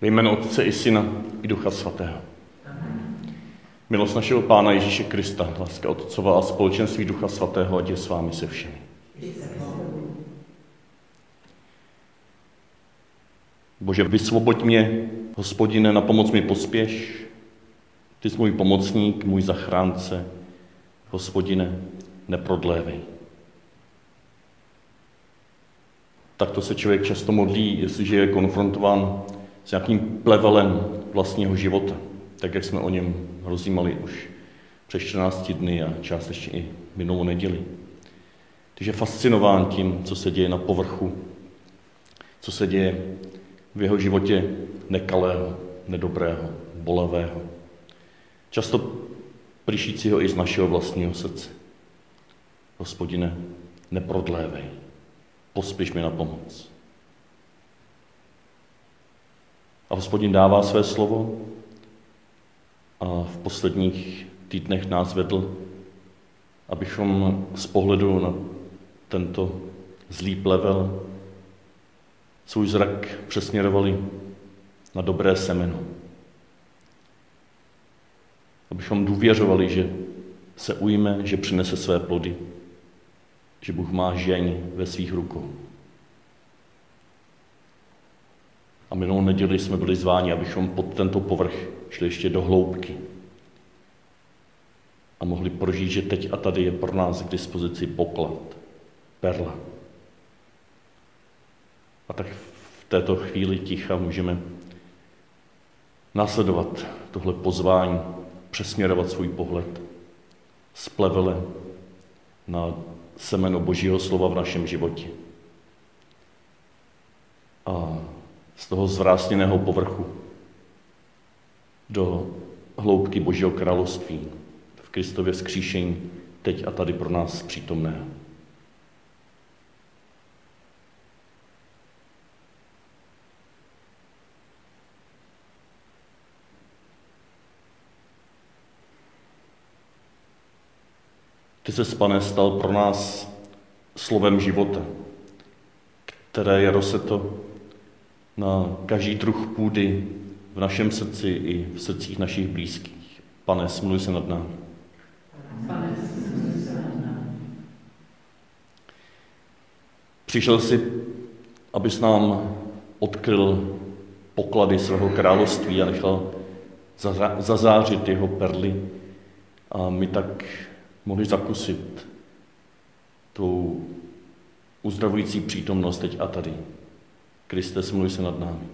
Ve jménu Otce i Syna i Ducha Svatého. Milost našeho Pána Ježíše Krista, láska Otcova a společenství Ducha Svatého, ať je s vámi se všemi. Bože, vysvoboď mě, hospodine, na pomoc mi pospěš. Ty jsi můj pomocník, můj zachránce. Hospodine, neprodlévej. Takto se člověk často modlí, jestliže je konfrontován s nějakým plevelem vlastního života, tak jak jsme o něm rozjímali už přes 14 dny a částečně i minulou neděli. Když je fascinován tím, co se děje na povrchu, co se děje v jeho životě nekalého, nedobrého, bolavého. Často prišícího i z našeho vlastního srdce. Hospodine, neprodlévej, pospěš mi na pomoc. A hospodin dává své slovo a v posledních týdnech nás vedl, abychom z pohledu na tento zlý plevel svůj zrak přesměrovali na dobré semeno. Abychom důvěřovali, že se ujme, že přinese své plody, že Bůh má žeň ve svých rukou. A minulou neděli jsme byli zváni, abychom pod tento povrch šli ještě do hloubky. A mohli prožít, že teď a tady je pro nás k dispozici poklad, perla. A tak v této chvíli ticha můžeme následovat tohle pozvání, přesměrovat svůj pohled z plevele na semeno Božího slova v našem životě. A z toho zvrásněného povrchu do hloubky Božího království v Kristově skříšení teď a tady pro nás přítomného. Ty se, pane, stal pro nás slovem života, které je roseto na každý druh půdy v našem srdci i v srdcích našich blízkých. Pane, smluj se nad námi. Pane, se nad námi. Přišel jsi, abys nám odkryl poklady svého království a nechal zazářit jeho perly a my tak mohli zakusit tu uzdravující přítomnost teď a tady. Kriste, smluj se nad námi.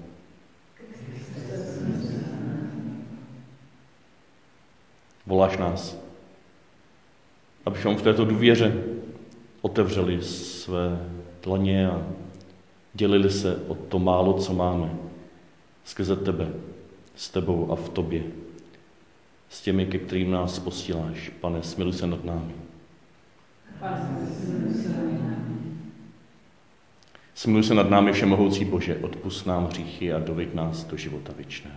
Voláš nás, abychom v této důvěře otevřeli své dlaně a dělili se o to málo, co máme, skrze tebe, s tebou a v tobě, s těmi, ke kterým nás posíláš. Pane, smiluj se nad námi. Pane, smiluj se nad námi. Smiluj se nad námi všemohoucí Bože, odpust nám hříchy a doveď nás do života věčného.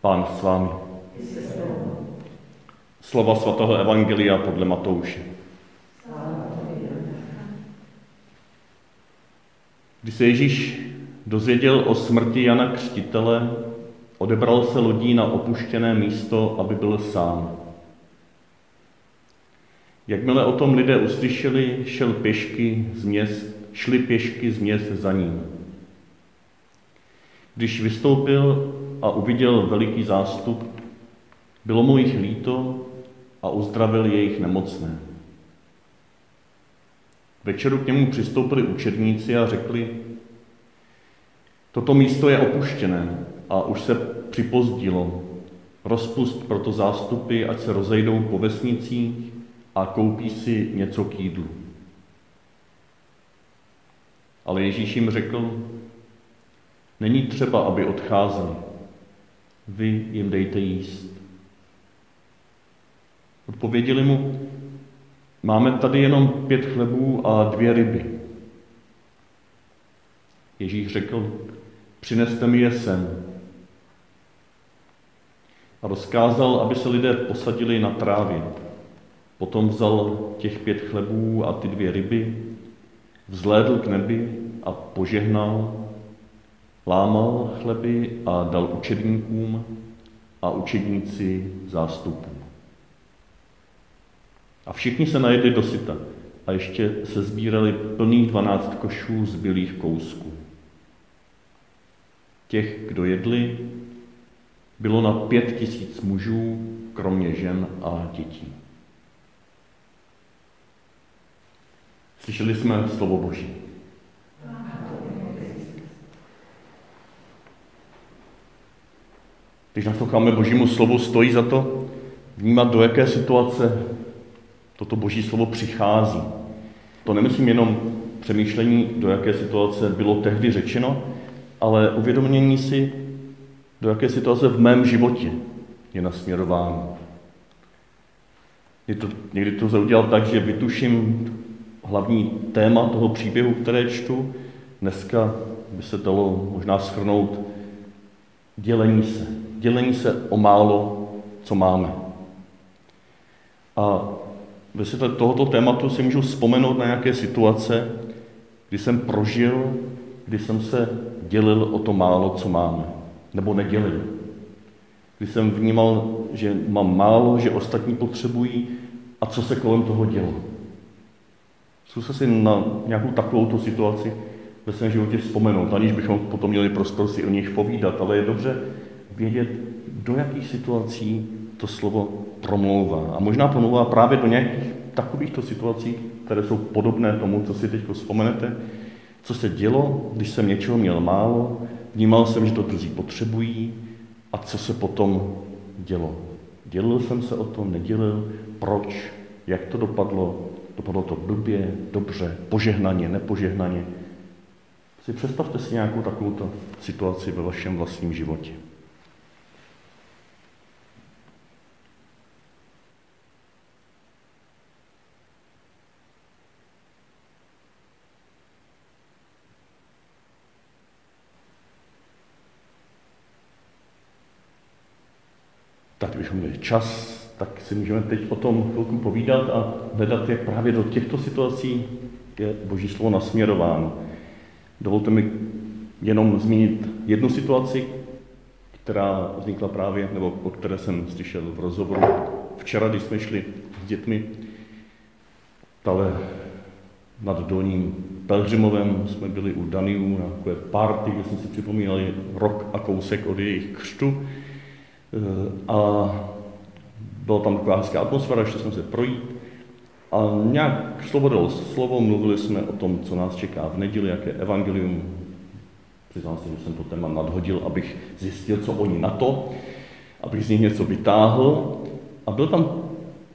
Pán s vámi. Slova svatého Evangelia podle Matouše. Když se Ježíš dozvěděl o smrti Jana Křtitele, Odebral se lodí na opuštěné místo, aby byl sám. Jakmile o tom lidé uslyšeli, šel pěšky z měst, šli pěšky z měst za ním. Když vystoupil a uviděl veliký zástup, bylo mu jich líto a uzdravil jejich nemocné. Večeru k němu přistoupili učedníci a řekli, toto místo je opuštěné a už se připozdilo. Rozpust proto zástupy, ať se rozejdou po vesnicích a koupí si něco k jídlu. Ale Ježíš jim řekl, není třeba, aby odcházeli. Vy jim dejte jíst. Odpověděli mu, máme tady jenom pět chlebů a dvě ryby. Ježíš řekl, přineste mi je sem a rozkázal, aby se lidé posadili na trávě. Potom vzal těch pět chlebů a ty dvě ryby, vzlédl k nebi a požehnal, lámal chleby a dal učedníkům a učedníci zástupům. A všichni se najedli do syta a ještě se sbírali plných dvanáct košů zbylých kousků. Těch, kdo jedli, bylo na pět tisíc mužů, kromě žen a dětí. Slyšeli jsme slovo Boží. Když nasloucháme Božímu slovu, stojí za to vnímat, do jaké situace toto Boží slovo přichází. To nemyslím jenom přemýšlení, do jaké situace bylo tehdy řečeno, ale uvědomění si, do jaké situace v mém životě je nasměrováno. to, někdy to udělat tak, že vytuším hlavní téma toho příběhu, které čtu. Dneska by se dalo možná schrnout dělení se. Dělení se o málo, co máme. A ve světle tohoto tématu si můžu vzpomenout na nějaké situace, kdy jsem prožil, kdy jsem se dělil o to málo, co máme. Nebo nedělil. Kdy jsem vnímal, že mám málo, že ostatní potřebují a co se kolem toho dělo. Zkuste si na nějakou takovou situaci ve svém životě vzpomenout, aniž bychom potom měli prostor si o nich povídat, ale je dobře vědět, do jakých situací to slovo promlouvá. A možná promlouvá právě do nějakých takovýchto situací, které jsou podobné tomu, co si teď vzpomenete, co se dělo, když jsem něčeho měl málo, vnímal jsem, že to druzí potřebují a co se potom dělo. Dělil jsem se o to, nedělil, proč, jak to dopadlo, dopadlo to blbě, dobře, požehnaně, nepožehnaně. Si představte si nějakou takovou situaci ve vašem vlastním životě. tak bychom měli čas, tak si můžeme teď o tom chvilku povídat a hledat, jak právě do těchto situací je Boží slovo nasměrováno. Dovolte mi jenom zmínit jednu situaci, která vznikla právě, nebo o které jsem slyšel v rozhovoru včera, když jsme šli s dětmi. Tale nad Dolním Pelřimovem jsme byli u Daniů na takové party, kde jsme si připomínali rok a kousek od jejich křtu. A byla tam taková hezká atmosféra, šli jsme se projít. A nějak slovo dalo slovo, mluvili jsme o tom, co nás čeká v neděli, jaké evangelium. Přiznám se, že jsem to téma nadhodil, abych zjistil, co oni na to, abych z nich něco vytáhl. A byl tam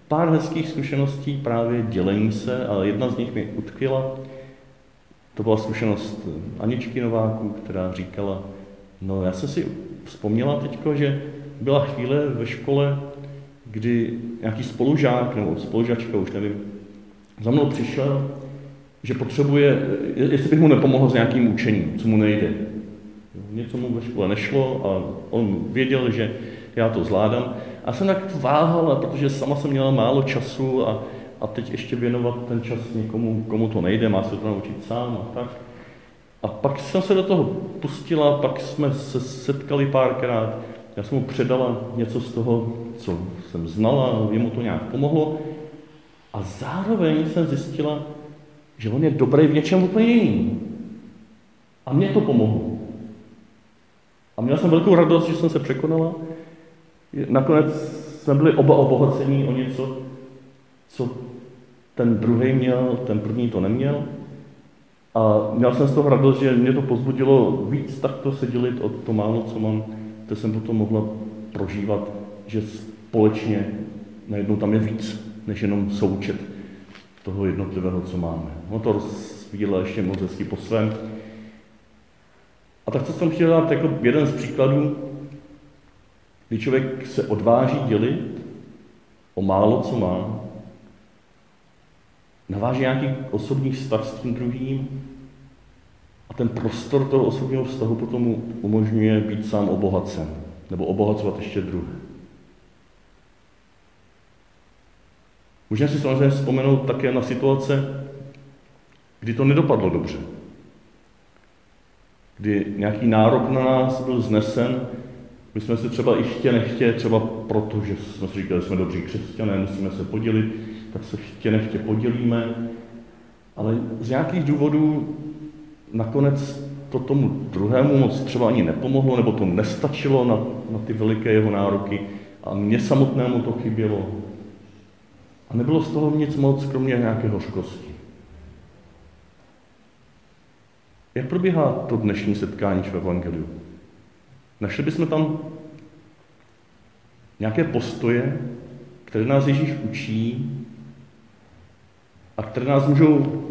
pár hezkých zkušeností právě dělení se, ale jedna z nich mi utkvěla. To byla zkušenost Aničky Nováku, která říkala, no já jsem si vzpomněla teďko, že byla chvíle ve škole, kdy nějaký spolužák nebo spolužačka, už nevím, za mnou přišel, že potřebuje, jestli bych mu nepomohl s nějakým učením, co mu nejde. Něco mu ve škole nešlo a on věděl, že já to zvládám. A jsem tak váhal, protože sama jsem měla málo času a, a teď ještě věnovat ten čas někomu, komu to nejde, má se to naučit sám a tak. A pak jsem se do toho pustila, pak jsme se setkali párkrát já jsem mu předala něco z toho, co jsem znala, jemu to nějak pomohlo. A zároveň jsem zjistila, že on je dobrý v něčem úplně jiným. A mě to pomohlo. A měla jsem velkou radost, že jsem se překonala. Nakonec jsme byli oba obohacení o něco, co ten druhý měl, ten první to neměl. A měl jsem z toho radost, že mě to pozbudilo víc takto se dělit o to málo, co mám to jsem potom mohla prožívat, že společně najednou tam je víc, než jenom součet toho jednotlivého, co máme. No to rozvíjela ještě moc hezky po svém. A tak co jsem chtěl dát jako jeden z příkladů, kdy člověk se odváží dělit o málo, co má, naváží nějaký osobní vztah s tím druhým a ten prostor toho osobního vztahu potom umožňuje být sám obohacen, nebo obohacovat ještě druhé. Můžeme si samozřejmě vzpomenout také na situace, kdy to nedopadlo dobře. Kdy nějaký nárok na nás byl znesen, my jsme se třeba chtě nechtě, třeba proto, že jsme si říkali, že jsme dobří křesťané, musíme se podělit, tak se chtě nechtě podělíme, ale z nějakých důvodů nakonec to tomu druhému moc třeba ani nepomohlo, nebo to nestačilo na, na ty veliké jeho nároky a mně samotnému to chybělo. A nebylo z toho nic moc, kromě nějaké hořkosti. Jak probíhá to dnešní setkání v Evangeliu? Našli bychom tam nějaké postoje, které nás Ježíš učí a které nás můžou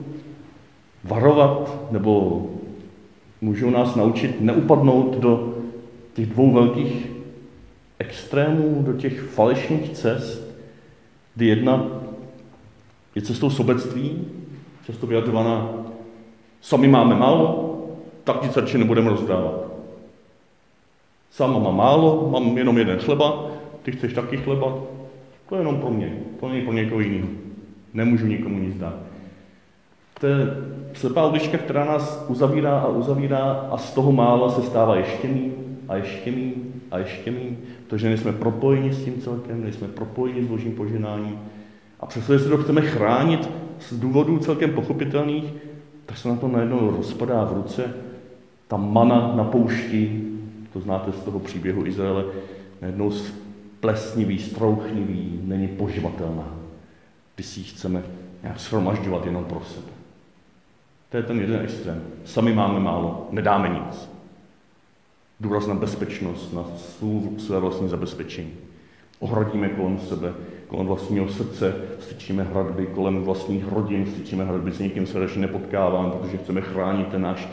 varovat nebo můžou nás naučit neupadnout do těch dvou velkých extrémů, do těch falešných cest, kdy jedna je cestou sobectví, často vyjadřovaná, sami máme málo, tak nic radši nebudeme rozdávat. Sama mám málo, mám jenom jeden chleba, ty chceš taky chleba, to je jenom pro mě, to není pro někoho jiného. Nemůžu nikomu nic dát. To je slepá ulička, která nás uzavírá a uzavírá a z toho mála se stává ještě míň a ještě míň a ještě míň, protože nejsme propojeni s tím celkem, nejsme propojeni s božím poženáním. A přestože se to chceme chránit z důvodů celkem pochopitelných, tak se na to najednou rozpadá v ruce. Ta mana na poušti, to znáte z toho příběhu Izraele, najednou plesnivý, strouchnivý, není poživatelná. Když si ji chceme nějak shromažďovat jenom pro sebe. To je ten jeden extrém. Sami máme málo, nedáme nic. Důraz na bezpečnost, na své vlastní zabezpečení. Ohradíme kolem sebe, kolem vlastního srdce, styčíme hradby, kolem vlastních rodin styčíme hradby, s někým se radši nepotkáváme, protože chceme chránit ten náš e,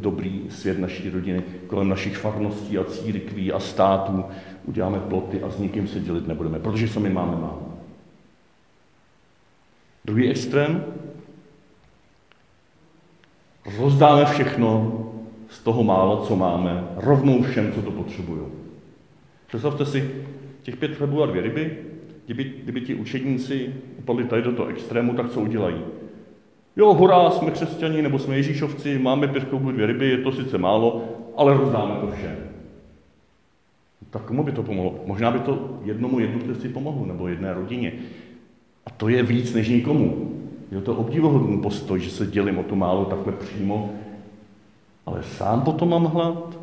dobrý svět naší rodiny, kolem našich farností a církví a států uděláme ploty a s nikým se dělit nebudeme, protože sami máme málo. Druhý extrém, rozdáme všechno z toho málo, co máme, rovnou všem, co to potřebují. Představte si těch pět chlebů a dvě ryby, kdyby, kdyby ti učedníci upadli tady do toho extrému, tak co udělají? Jo, hurá, jsme křesťani, nebo jsme Ježíšovci, máme pět chlebů, dvě ryby, je to sice málo, ale rozdáme to všem. Tak komu by to pomohlo? Možná by to jednomu jednotlivci pomohlo, nebo jedné rodině. A to je víc než nikomu. Je to obdivohodný postoj, že se dělím o to málo takhle přímo, ale sám potom mám hlad.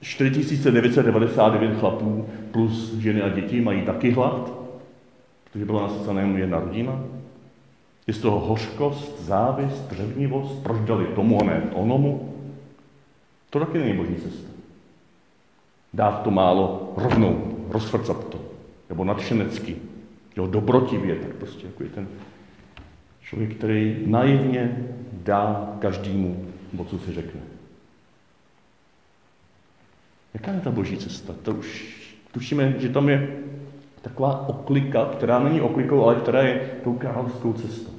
4999 chlapů plus ženy a děti mají taky hlad, protože byla nasycena jenom jedna rodina. Je z toho hořkost, závist, řevnivost, proč dali tomu a ne onomu. To taky není boží cesta. Dát to málo rovnou, rozfrcat to. Nebo nadšenecky, jo, dobrotivě, tak prostě jako je ten člověk, který naivně dá každému, bo co si řekne. Jaká je ta boží cesta? To už tušíme, že tam je taková oklika, která není oklikou, ale která je tou královskou cestou.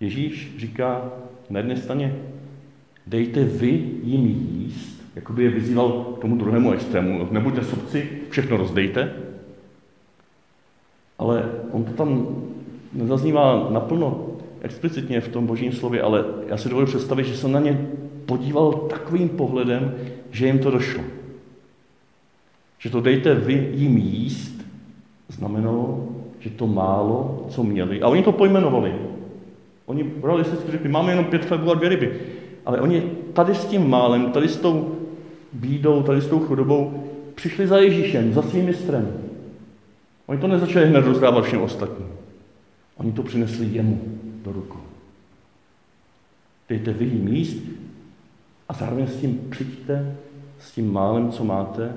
Ježíš říká na jedné straně, dejte vy jim jíst, jako by je vyzýval k tomu druhému extrému. Nebuďte sobci, všechno rozdejte. Ale on to tam nezaznívá naplno explicitně v tom božím slově, ale já si dovolím představit, že se na ně podíval takovým pohledem, že jim to došlo. Že to dejte vy jim jíst, znamenalo, že to málo, co měli, a oni to pojmenovali. Oni brali si řekli, máme jenom pět chlebů a dvě ryby. Ale oni tady s tím málem, tady s tou bídou, tady s tou chudobou, přišli za Ježíšem, za svým mistrem. Oni to nezačali hned rozdávat všem ostatním. Oni to přinesli jemu do rukou. Dejte vy jim jíst a zároveň s tím přijďte, s tím málem, co máte,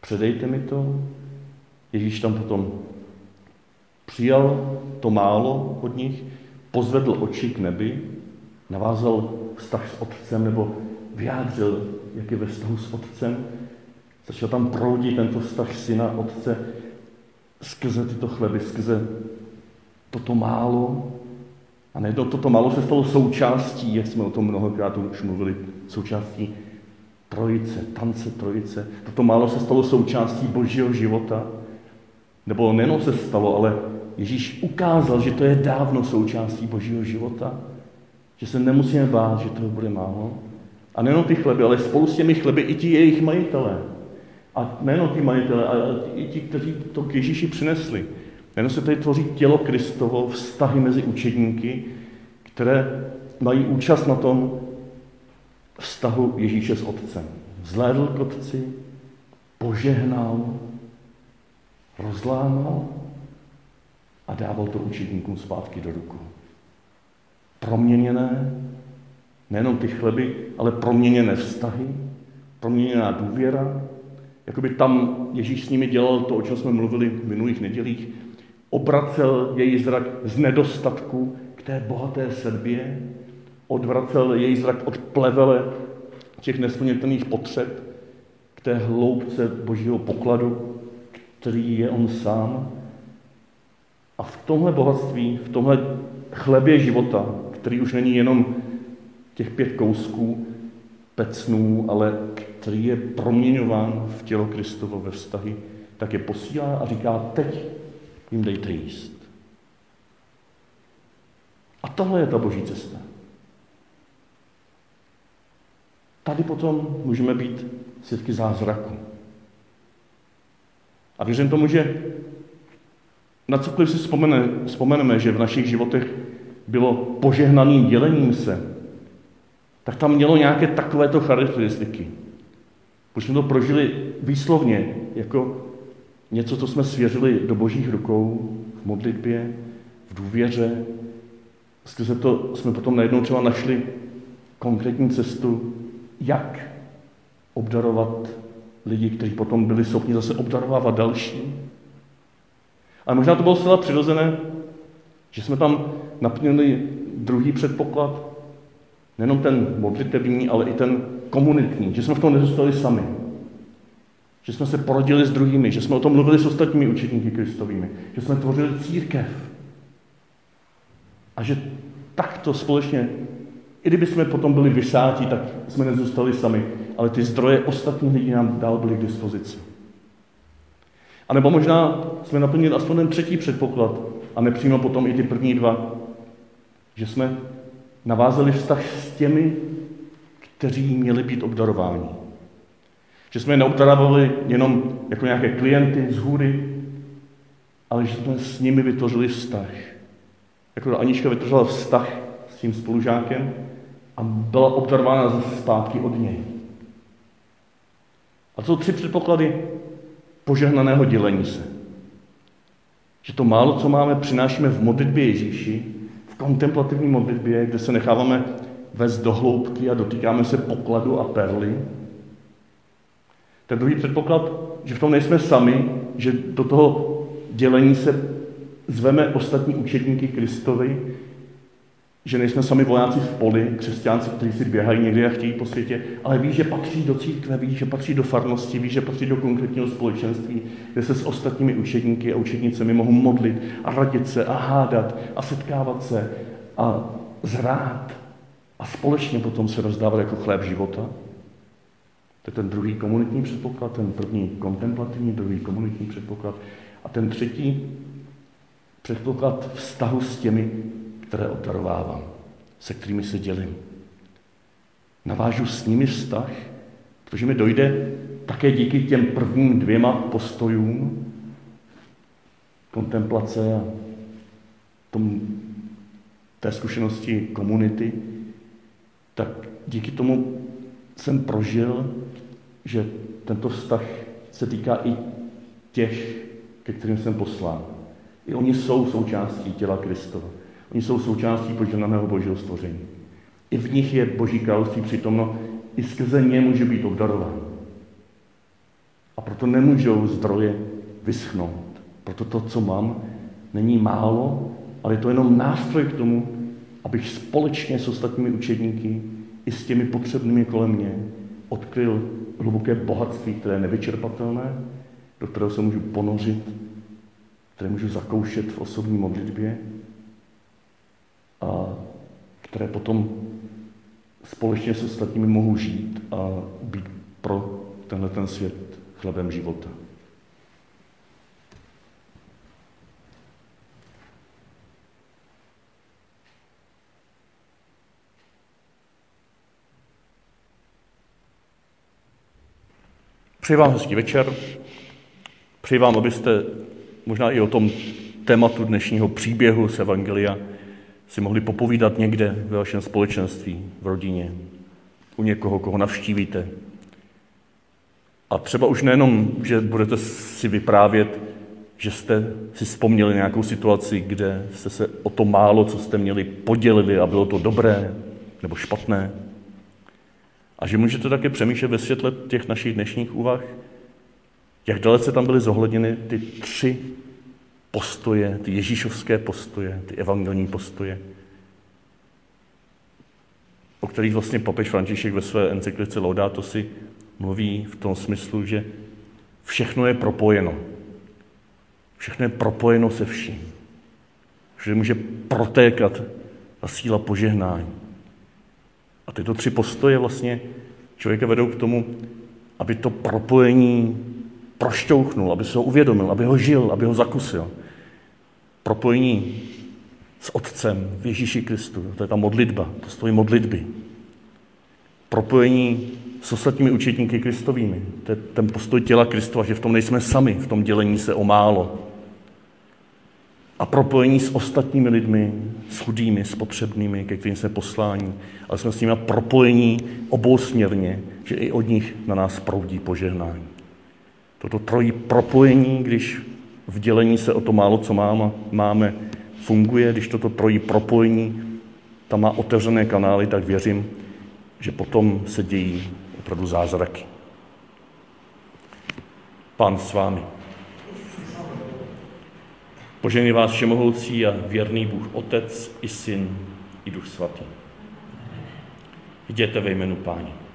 předejte mi to. Ježíš tam potom přijal to málo od nich, pozvedl oči k nebi, navázal vztah s otcem nebo vyjádřil, jak je ve vztahu s otcem. Začal tam proudit tento vztah syna, otce, skrze tyto chleby, skrze toto málo. A najednou toto málo se stalo součástí, jak jsme o tom mnohokrát už mluvili, součástí trojice, tance trojice. Toto málo se stalo součástí božího života. Nebo nejenom se stalo, ale Ježíš ukázal, že to je dávno součástí božího života. Že se nemusíme bát, že toho bude málo. A nejenom ty chleby, ale spolu s těmi chleby i ti jejich majitelé. A nejenom ty majitelé, ale i ti, kteří to k Ježíši přinesli. Jenom se tady tvoří tělo Kristovo, vztahy mezi učedníky, které mají účast na tom vztahu Ježíše s Otcem. Zhlédl k Otci, požehnal, rozlámal a dával to učedníkům zpátky do ruku. Proměněné, nejenom ty chleby, ale proměněné vztahy, proměněná důvěra, jakoby tam Ježíš s nimi dělal to, o čem jsme mluvili v minulých nedělích, obracel její zrak z nedostatku k té bohaté sedbě, odvracel její zrak od plevele těch nesplnitelných potřeb k té hloubce božího pokladu, který je on sám. A v tomhle bohatství, v tomhle chlebě života, který už není jenom těch pět kousků, pecnů, ale který je proměňován v tělo Kristovo ve vztahy, tak je posílá a říká, teď jim dejte jíst. A tohle je ta boží cesta. Tady potom můžeme být svědky zázraku. A věřím tomu, že na cokoliv si vzpomene, vzpomeneme, že v našich životech bylo požehnaným dělením se, tak tam mělo nějaké takovéto charakteristiky. Už jsme to prožili výslovně jako něco, co jsme svěřili do božích rukou v modlitbě, v důvěře. Skrze to jsme potom najednou třeba našli konkrétní cestu, jak obdarovat lidi, kteří potom byli schopni zase obdarovávat další. Ale možná to bylo zcela přirozené, že jsme tam naplnili druhý předpoklad, nejenom ten modlitební, ale i ten komunitní, že jsme v tom nezůstali sami. Že jsme se porodili s druhými, že jsme o tom mluvili s ostatními učedníky Kristovými, že jsme tvořili církev. A že takto společně, i kdyby jsme potom byli vysátí, tak jsme nezůstali sami, ale ty zdroje ostatních lidí nám dál byly k dispozici. A nebo možná jsme naplnili aspoň ten třetí předpoklad a nepřímo potom i ty první dva, že jsme navázali vztah s těmi, kteří měli být obdarováni. Že jsme je neobdarovali jenom jako nějaké klienty z hůry, ale že jsme s nimi vytvořili vztah. Jako Anička vytvořila vztah s tím spolužákem a byla obdarována zase zpátky od něj. A to jsou tři předpoklady požehnaného dělení se. Že to málo, co máme, přinášíme v modlitbě Ježíši, kontemplativní modlitbě, kde se necháváme vést do hloubky a dotýkáme se pokladu a perly. Ten druhý předpoklad, že v tom nejsme sami, že do toho dělení se zveme ostatní učedníky Kristovi, že nejsme sami vojáci v poli, křesťánci, kteří si běhají někde a chtějí po světě, ale ví, že patří do církve, ví, že patří do farnosti, ví, že patří do konkrétního společenství, kde se s ostatními učedníky a učednicemi mohou modlit a radit se a hádat a setkávat se a zrát a společně potom se rozdávat jako chléb života. To je ten druhý komunitní předpoklad, ten první kontemplativní, druhý komunitní předpoklad. A ten třetí předpoklad vztahu s těmi, které obdarovávám, se kterými se dělím. Navážu s nimi vztah, protože mi dojde také díky těm prvním dvěma postojům kontemplace a tom, té zkušenosti komunity, tak díky tomu jsem prožil, že tento vztah se týká i těch, ke kterým jsem poslán. I oni jsou součástí těla Kristova. Oni jsou součástí požehnaného božího stvoření. I v nich je boží království přítomno, i skrze ně může být obdarován. A proto nemůžou zdroje vyschnout. Proto to, co mám, není málo, ale je to jenom nástroj k tomu, abych společně s ostatními učedníky i s těmi potřebnými kolem mě odkryl hluboké bohatství, které je nevyčerpatelné, do kterého se můžu ponořit, které můžu zakoušet v osobní modlitbě a které potom společně s ostatními mohu žít a být tenhle ten svět chlebem života. Přeji vám hezký večer. Přeji vám, abyste možná i o tom tématu dnešního příběhu z Evangelia si mohli popovídat někde ve vašem společenství, v rodině, u někoho, koho navštívíte. A třeba už nejenom, že budete si vyprávět, že jste si vzpomněli nějakou situaci, kde jste se o to málo, co jste měli, podělili a bylo to dobré nebo špatné. A že můžete také přemýšlet ve světle těch našich dnešních úvah, jak dalece tam byly zohledněny ty tři postoje, ty ježíšovské postoje, ty evangelní postoje, o kterých vlastně papež František ve své encyklice Laudato si mluví v tom smyslu, že všechno je propojeno. Všechno je propojeno se vším. Že může protékat ta síla požehnání. A tyto tři postoje vlastně člověka vedou k tomu, aby to propojení prošťouchnul, aby se ho uvědomil, aby ho žil, aby ho zakusil. Propojení s Otcem v Ježíši Kristu, to je ta modlitba, to stojí modlitby. Propojení s ostatními učetníky Kristovými, to je ten postoj těla Kristova, že v tom nejsme sami, v tom dělení se o málo. A propojení s ostatními lidmi, s chudými, s potřebnými, ke kterým jsme poslání, ale jsme s nimi propojení obousměrně, že i od nich na nás proudí požehnání. Toto trojí propojení, když v dělení se o to málo, co máme, máme funguje, když toto trojí propojení tam má otevřené kanály, tak věřím, že potom se dějí opravdu zázraky. Pán s vámi. Požený vás všemohoucí a věrný Bůh Otec i Syn i Duch Svatý. Jděte ve jménu Páně.